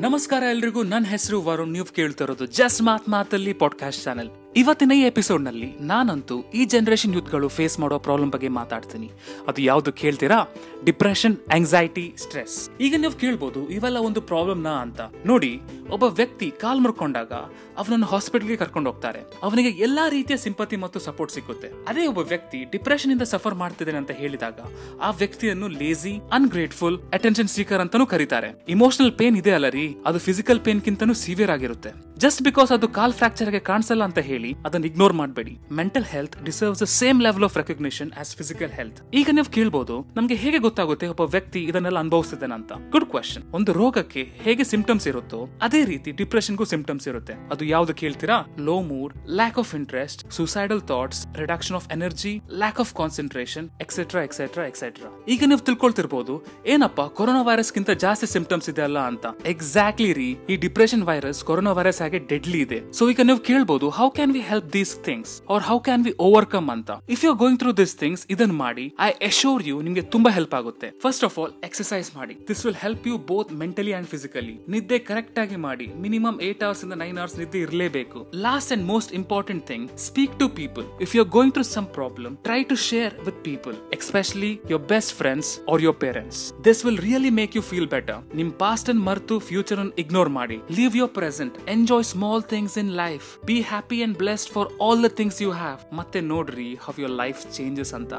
ನಮಸ್ಕಾರ ಎಲ್ರಿಗೂ. ನನ್ನ ಹೆಸರು ವರುಣ್. ನೀವು ಕೇಳ್ತಿರೋದು ಜಸ್ಟ್ ಮಾತ್ ಮಾತಲ್ಲಿ ಪಾಡ್ಕಾಸ್ಟ್ ಚಾನೆಲ್ ಇವತ್ತಿನ ಈ ಎಪಿಸೋಡ್ನಲ್ಲಿ ನಾನಂತೂ ಈ ಜನರೇಷನ್ ಯೂತ್ಗಳು ಫೇಸ್ ಮಾಡೋ ಪ್ರಾಬ್ಲಮ್ ಬಗ್ಗೆ ಮಾತಾಡ್ತೀನಿ. ಅದು ಯಾವ್ದು ಕೇಳ್ತೀರಾ? ಡಿಪ್ರೆಷನ್ ಆಂಗ್ಸೈಟಿ ಸ್ಟ್ರೆಸ್ ಈಗ ನೀವು ಕೇಳ್ಬೋದು, ಇವೆಲ್ಲ ಒಂದು ಪ್ರಾಬ್ಲಮ್ ನಾ ಅಂತ. ನೋಡಿ ಒಬ್ಬ ವ್ಯಕ್ತಿ ಕಾಲ್ ಮುರ್ಕೊಂಡಾಗ ಅವನನ್ನು ಹಾಸ್ಪಿಟಲ್ಗೆ ಕರ್ಕೊಂಡು ಹೋಗ್ತಾರೆ. ಅವನಿಗೆ ಎಲ್ಲಾ ರೀತಿಯ ಸಿಂಪತಿ ಮತ್ತು ಸಪೋರ್ಟ್ ಸಿಗುತ್ತೆ. ಅದೇ ಒಬ್ಬ ವ್ಯಕ್ತಿ ಡಿಪ್ರೆಷನ್ ಇಂದ ಸಫರ್ ಮಾಡ್ತಿದ್ದೇನೆ ಅಂತ ಹೇಳಿದಾಗ ಆ ವ್ಯಕ್ತಿಯನ್ನು ಲೇಜಿ ಅನ್ಗ್ರೇಟ್ಫುಲ್ ಅಟೆನ್ಷನ್ ಸೀಕರ್ ಅಂತಾನೂ ಕರೀತಾರೆ. ಇಮೋಷನಲ್ ಪೇನ್ ಇದೆ ಅಲ್ಲ ರೀ, ಅದು ಫಿಸಿಕಲ್ ಪೇನ್ ಕಿಂತನೂ ಸಿವಿಯರ್ ಆಗಿರುತ್ತೆ. ಜಸ್ಟ್ ಬಿಕಾಸ್ ಅದು ಕಾಲ್ ಫ್ರಾಕ್ಚರ್ಗೆ ಕಾಣಿಸಲ್ಲ ಅಂತ ಹೇಳಿ ಅದನ್ನ ಇಗ್ನೋರ್ ಮಾಡಬೇಡಿ. Mental health deserves the same level of recognition as physical health ಈಗ ನೀವು ಕೇಳಬಹುದು ನಮಗೆ ಹೇಗೆ ಗೊತ್ತಾಗುತ್ತೆ ಒಬ್ಬ ವ್ಯಕ್ತಿ ಇದನ್ನೆಲ್ಲ ಅನುಭವಿಸ್ತಿದ್ದಾನೆ ಅಂತ ಗುಡ್ ಕ್ವಶನ್ ಒಂದು ರೋಗಕ್ಕೆ ಹೇಗೆ ಸಿಂಪ್ಟಮ್ಸ್ ಇರುತ್ತೋ, ಅದೇ ರೀತಿ ಡಿಪ್ರೆಷನ್ಗೂ ಸಿಂಪ್ಟಮ್ಸ್ ಇರುತ್ತೆ. ಅದು ಯಾವ್ದು ಕೇಳ್ತೀರಾ low mood lack of interest suicidal thoughts reduction of energy lack of concentration etcetera etcetera etcetera ಈಗ ನೀವು ತಿಳ್ಕೊಳ್ತಿರ್ಬೋದು, ಏನಪ್ಪ, ಕೊರೋನಾ ವೈರಸ್ ಗಿಂತ ಜಾಸ್ತಿ ಸಿಂಪ್ಟಮ್ಸ್ ಇದೆ ಅಲ್ಲ ಅಂತ. ಎಕ್ಸಾಕ್ಟ್ಲಿ ರೀ, ಈ ಡಿಪ್ರೆಷನ್ ವೈರಸ್ ಕೊರೋನಾ ವೈರಸ್ ಹಾಗೆ ಡೆಡ್ಲಿ ಇದೆ. ಸೊ ಈಗ ನೀವು ಕೇಳ್ಬೋದು how can we help these things or how can we overcome ಅಂತ. If you going through this things ಇದನ್ನ ಮಾಡಿ ಐ ಅಶೋರ್ ಯು ನಿಮ್ಗೆ ತುಂಬಾ ಹೆಲ್ಪ್ ಆಗುತ್ತೆ. ಫಸ್ಟ್ ಆಫ್ ಆಲ್ ಎಕ್ಸರ್ಸೈಸ್ ಮಾಡಿ. This will help you both mentally and physically ನಿದ್ದೆ correct ಆಗಿ minimum eight hours ಇಂದ ನೈನ್ ಅವರ್ಸ್ ನಿದ್ದೆ ಇರಲೇಬೇಕು. Last and most important thing speak to people if you going through some problem try to share with people especially your best friends or your parents this will really make you feel better ನಿಮ್ past ಅನ್ನು ಮರ್ತು future ಅನ್ನು ignore ಮಾಡಿ. Live your present enjoy small things in life be happy and blessed for all the things you have ಮತ್ತೆ ನೋಡ್ರಿ how your life changes ಅಂತ.